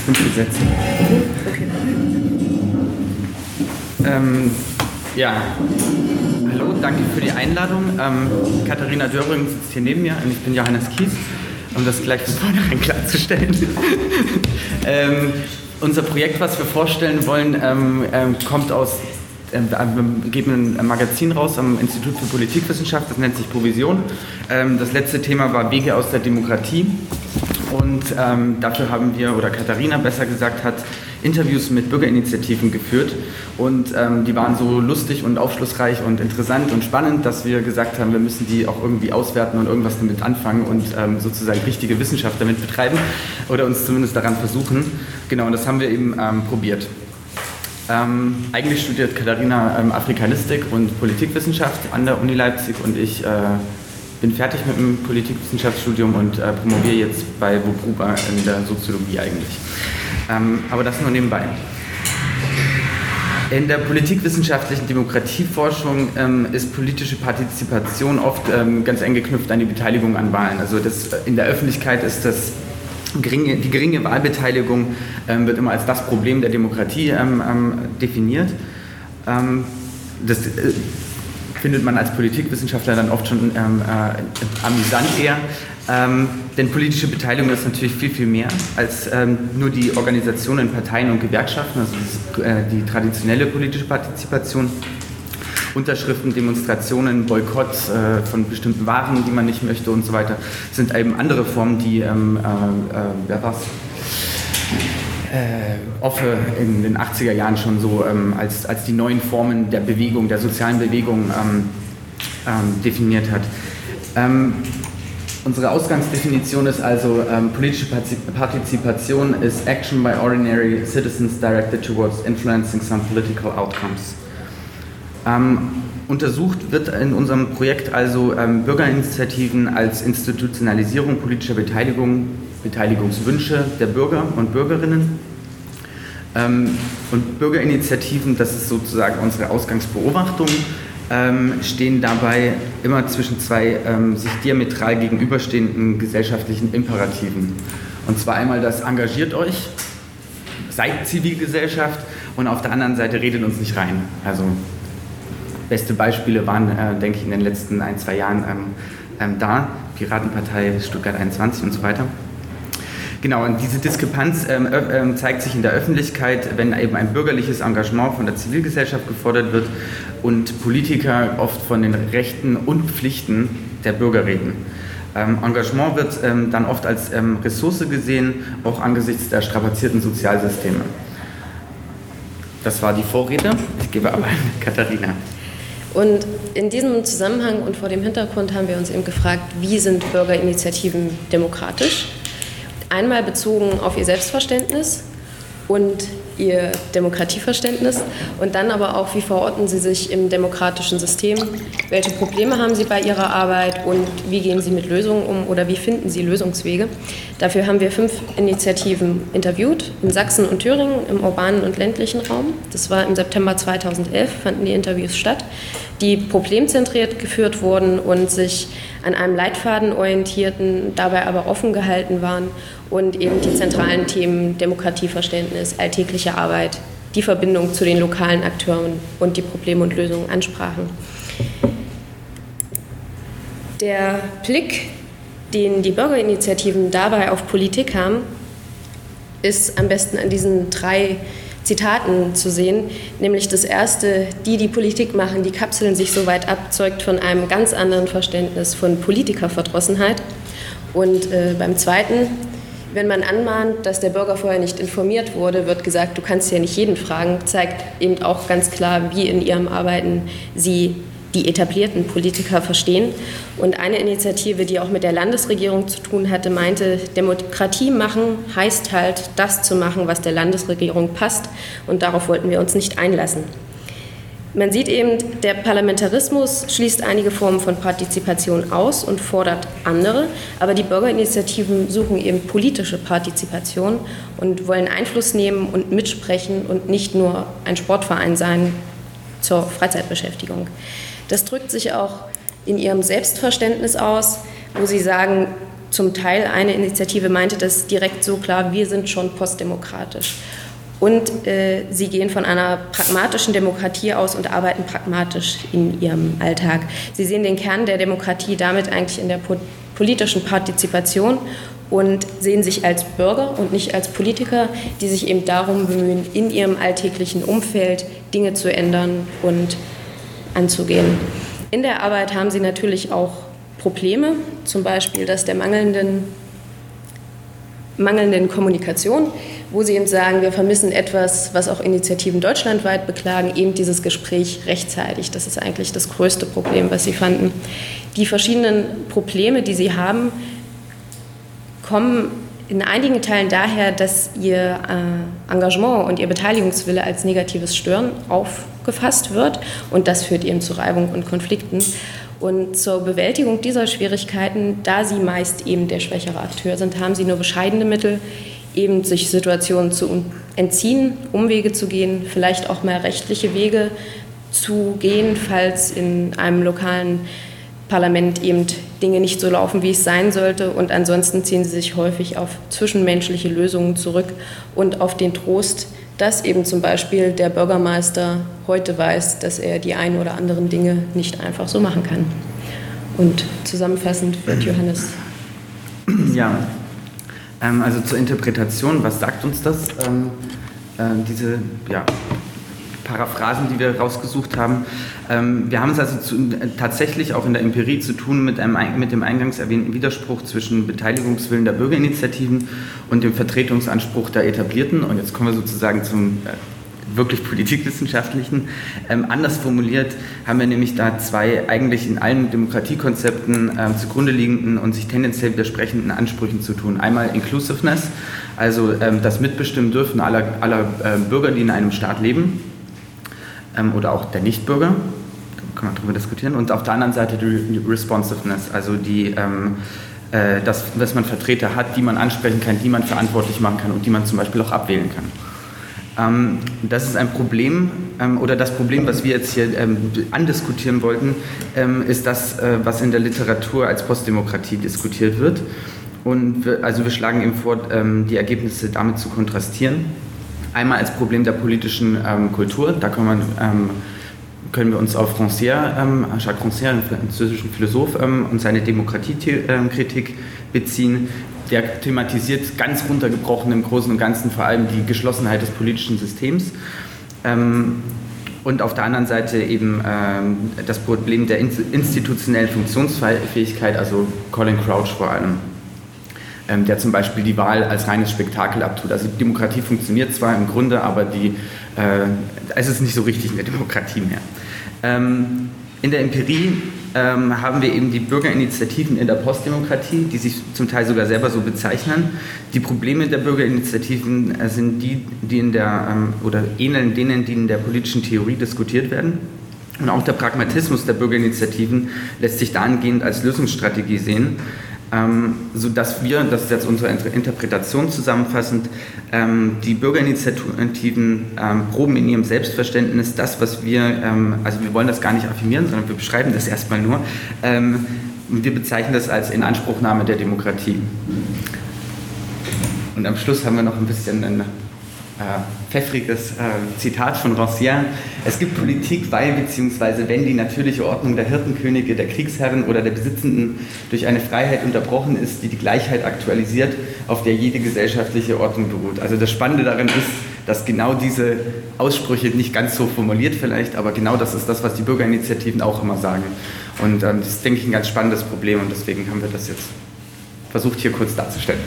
fünf. Okay. Ähm, ja, hallo, danke für die Einladung. Ähm, Katharina Döring sitzt hier neben mir und ich bin Johannes Kies, um das gleich von vornherein klarzustellen. ähm, unser Projekt, was wir vorstellen wollen, ähm, ähm, kommt aus ähm, wir geben ein Magazin raus am Institut für Politikwissenschaft, das nennt sich Provision. Ähm, das letzte Thema war Wege aus der Demokratie. Und ähm, dafür haben wir, oder Katharina besser gesagt, hat Interviews mit Bürgerinitiativen geführt. Und ähm, die waren so lustig und aufschlussreich und interessant und spannend, dass wir gesagt haben, wir müssen die auch irgendwie auswerten und irgendwas damit anfangen und ähm, sozusagen richtige Wissenschaft damit betreiben oder uns zumindest daran versuchen. Genau, und das haben wir eben ähm, probiert. Ähm, eigentlich studiert Katharina ähm, Afrikanistik und Politikwissenschaft an der Uni Leipzig und ich äh, bin fertig mit dem Politikwissenschaftsstudium und äh, promoviere jetzt bei Wobruba in der Soziologie eigentlich. Ähm, aber das nur nebenbei. In der politikwissenschaftlichen Demokratieforschung ähm, ist politische Partizipation oft ähm, ganz eng geknüpft an die Beteiligung an Wahlen. Also das, in der Öffentlichkeit ist das Geringe, die geringe Wahlbeteiligung ähm, wird immer als das Problem der Demokratie ähm, ähm, definiert. Ähm, das äh, findet man als Politikwissenschaftler dann oft schon ähm, äh, amüsant eher. Ähm, denn politische Beteiligung ist natürlich viel, viel mehr als nur die Organisation in Parteien und Gewerkschaften, also das, äh, die traditionelle politische Partizipation. Unterschriften, Demonstrationen, Boykott äh, von bestimmten Waren, die man nicht möchte und so weiter, sind eben andere Formen, die, ähm, äh, äh, wer war's? Äh, Offe in den 80er Jahren schon so ähm, als, als die neuen Formen der Bewegung, der sozialen Bewegung ähm, ähm, definiert hat. Ähm, unsere Ausgangsdefinition ist also, ähm, politische Partizipation ist action by ordinary citizens directed towards influencing some political outcomes. Ähm, untersucht wird in unserem Projekt also ähm, Bürgerinitiativen als Institutionalisierung politischer Beteiligung, Beteiligungswünsche der Bürger und Bürgerinnen. Ähm, und Bürgerinitiativen, das ist sozusagen unsere Ausgangsbeobachtung, ähm, stehen dabei immer zwischen zwei ähm, sich diametral gegenüberstehenden gesellschaftlichen Imperativen. Und zwar einmal das engagiert euch, seid Zivilgesellschaft und auf der anderen Seite redet uns nicht rein. Also Beste Beispiele waren, äh, denke ich, in den letzten ein, zwei Jahren ähm, ähm, da. Piratenpartei Stuttgart 21 und so weiter. Genau, und diese Diskrepanz ähm, äh, zeigt sich in der Öffentlichkeit, wenn eben ein bürgerliches Engagement von der Zivilgesellschaft gefordert wird und Politiker oft von den Rechten und Pflichten der Bürger reden. Ähm, Engagement wird ähm, dann oft als ähm, Ressource gesehen, auch angesichts der strapazierten Sozialsysteme. Das war die Vorrede. Ich gebe aber an Katharina. Und in diesem Zusammenhang und vor dem Hintergrund haben wir uns eben gefragt, wie sind Bürgerinitiativen demokratisch? Einmal bezogen auf ihr Selbstverständnis und ihr Demokratieverständnis und dann aber auch, wie verorten sie sich im demokratischen System, welche Probleme haben sie bei ihrer Arbeit und wie gehen sie mit Lösungen um oder wie finden sie Lösungswege. Dafür haben wir fünf Initiativen interviewt, in Sachsen und Thüringen, im urbanen und ländlichen Raum. Das war im September 2011, fanden die Interviews statt, die problemzentriert geführt wurden und sich an einem Leitfaden orientierten, dabei aber offen gehalten waren und eben die zentralen Themen Demokratieverständnis, alltägliche Arbeit, die Verbindung zu den lokalen Akteuren und die Probleme und Lösungen ansprachen. Der Blick, den die Bürgerinitiativen dabei auf Politik haben, ist am besten an diesen drei Zitaten zu sehen. Nämlich das erste, die, die Politik machen, die kapseln sich so weit ab, zeugt von einem ganz anderen Verständnis von Politikerverdrossenheit. Und äh, beim zweiten, wenn man anmahnt, dass der Bürger vorher nicht informiert wurde, wird gesagt, du kannst ja nicht jeden fragen, zeigt eben auch ganz klar, wie in ihrem Arbeiten sie die etablierten Politiker verstehen. Und eine Initiative, die auch mit der Landesregierung zu tun hatte, meinte, Demokratie machen heißt halt, das zu machen, was der Landesregierung passt. Und darauf wollten wir uns nicht einlassen. Man sieht eben, der Parlamentarismus schließt einige Formen von Partizipation aus und fordert andere, aber die Bürgerinitiativen suchen eben politische Partizipation und wollen Einfluss nehmen und mitsprechen und nicht nur ein Sportverein sein zur Freizeitbeschäftigung. Das drückt sich auch in ihrem Selbstverständnis aus, wo sie sagen, zum Teil eine Initiative meinte das direkt so klar, wir sind schon postdemokratisch. Und äh, sie gehen von einer pragmatischen Demokratie aus und arbeiten pragmatisch in ihrem Alltag. Sie sehen den Kern der Demokratie damit eigentlich in der po politischen Partizipation und sehen sich als Bürger und nicht als Politiker, die sich eben darum bemühen, in ihrem alltäglichen Umfeld Dinge zu ändern und anzugehen. In der Arbeit haben sie natürlich auch Probleme, zum Beispiel das der mangelnden, mangelnden Kommunikation, wo sie eben sagen, wir vermissen etwas, was auch Initiativen deutschlandweit beklagen, eben dieses Gespräch rechtzeitig. Das ist eigentlich das größte Problem, was sie fanden. Die verschiedenen Probleme, die sie haben, kommen in einigen Teilen daher, dass ihr äh, Engagement und ihr Beteiligungswille als negatives Stören aufgefasst wird und das führt eben zu Reibung und Konflikten. Und zur Bewältigung dieser Schwierigkeiten, da sie meist eben der schwächere Akteur sind, haben sie nur bescheidene Mittel, eben sich Situationen zu entziehen, Umwege zu gehen, vielleicht auch mal rechtliche Wege zu gehen, falls in einem lokalen Parlament eben Dinge nicht so laufen, wie es sein sollte. Und ansonsten ziehen sie sich häufig auf zwischenmenschliche Lösungen zurück und auf den Trost, dass eben zum Beispiel der Bürgermeister heute weiß, dass er die ein oder anderen Dinge nicht einfach so machen kann. Und zusammenfassend wird Johannes. Ja, ähm, also zur Interpretation, was sagt uns das? Ähm, äh, diese ja, Paraphrasen, die wir rausgesucht haben. Ähm, wir haben es also zu, tatsächlich auch in der Empirie zu tun mit, einem, mit dem eingangs erwähnten Widerspruch zwischen Beteiligungswillen der Bürgerinitiativen und dem Vertretungsanspruch der Etablierten. Und jetzt kommen wir sozusagen zum äh, wirklich politikwissenschaftlichen. Ähm, anders formuliert haben wir nämlich da zwei eigentlich in allen Demokratiekonzepten äh, zugrunde liegenden und sich tendenziell widersprechenden Ansprüchen zu tun. Einmal Inclusiveness, also ähm, das Mitbestimmen dürfen aller, aller äh, Bürger, die in einem Staat leben ähm, oder auch der Nichtbürger. Da kann man darüber diskutieren. Und auf der anderen Seite die Responsiveness, also die, ähm, äh, dass, dass man Vertreter hat, die man ansprechen kann, die man verantwortlich machen kann und die man zum Beispiel auch abwählen kann. Ähm, das ist ein Problem, ähm, oder das Problem, was wir jetzt hier ähm, andiskutieren wollten, ist das, äh, was in der Literatur als Postdemokratie diskutiert wird. Und wir, also wir schlagen eben vor, die Ergebnisse damit zu kontrastieren. Einmal als Problem der politischen Kultur, da kann man, können wir uns auf Rancière, ähm, Jacques Rancière, einen französischen Philosoph, ähm, und seine Demokratiekritik beziehen. Der thematisiert ganz runtergebrochen im Großen und Ganzen vor allem die Geschlossenheit des politischen Systems. Ähm, und auf der anderen Seite eben ähm, das Problem der institutionellen Funktionsfähigkeit, also Colin Crouch vor allem ähm, der zum Beispiel die Wahl als reines Spektakel abtut. Also Demokratie funktioniert zwar im Grunde, aber die, äh, es ist nicht so richtig eine Demokratie mehr. Ähm, in der Empirie ähm, haben wir eben die Bürgerinitiativen in der Postdemokratie, die sich zum Teil sogar selber so bezeichnen. Die Probleme der Bürgerinitiativen äh, sind die, die in der, ähm, oder ähneln denen, die in der politischen Theorie diskutiert werden. Und auch der Pragmatismus der Bürgerinitiativen lässt sich dahingehend als Lösungsstrategie sehen ähm, sodass wir, das ist jetzt unsere Interpretation zusammenfassend, ähm, die Bürgerinitiativen ähm, proben in ihrem Selbstverständnis das, was wir, ähm, also wir wollen das gar nicht affirmieren, sondern wir beschreiben das erstmal nur, ähm, wir bezeichnen das als Inanspruchnahme der Demokratie. Und am Schluss haben wir noch ein bisschen ein äh, pfeffriges äh, Zitat von Rancière. Es gibt Politik, weil bzw. wenn die natürliche Ordnung der Hirtenkönige, der Kriegsherren oder der Besitzenden durch eine Freiheit unterbrochen ist, die die Gleichheit aktualisiert, auf der jede gesellschaftliche Ordnung beruht. Also das Spannende darin ist, dass genau diese Aussprüche nicht ganz so formuliert vielleicht, aber genau das ist das, was die Bürgerinitiativen auch immer sagen. Und ähm, das ist, denke ich, ein ganz spannendes Problem und deswegen haben wir das jetzt versucht hier kurz darzustellen.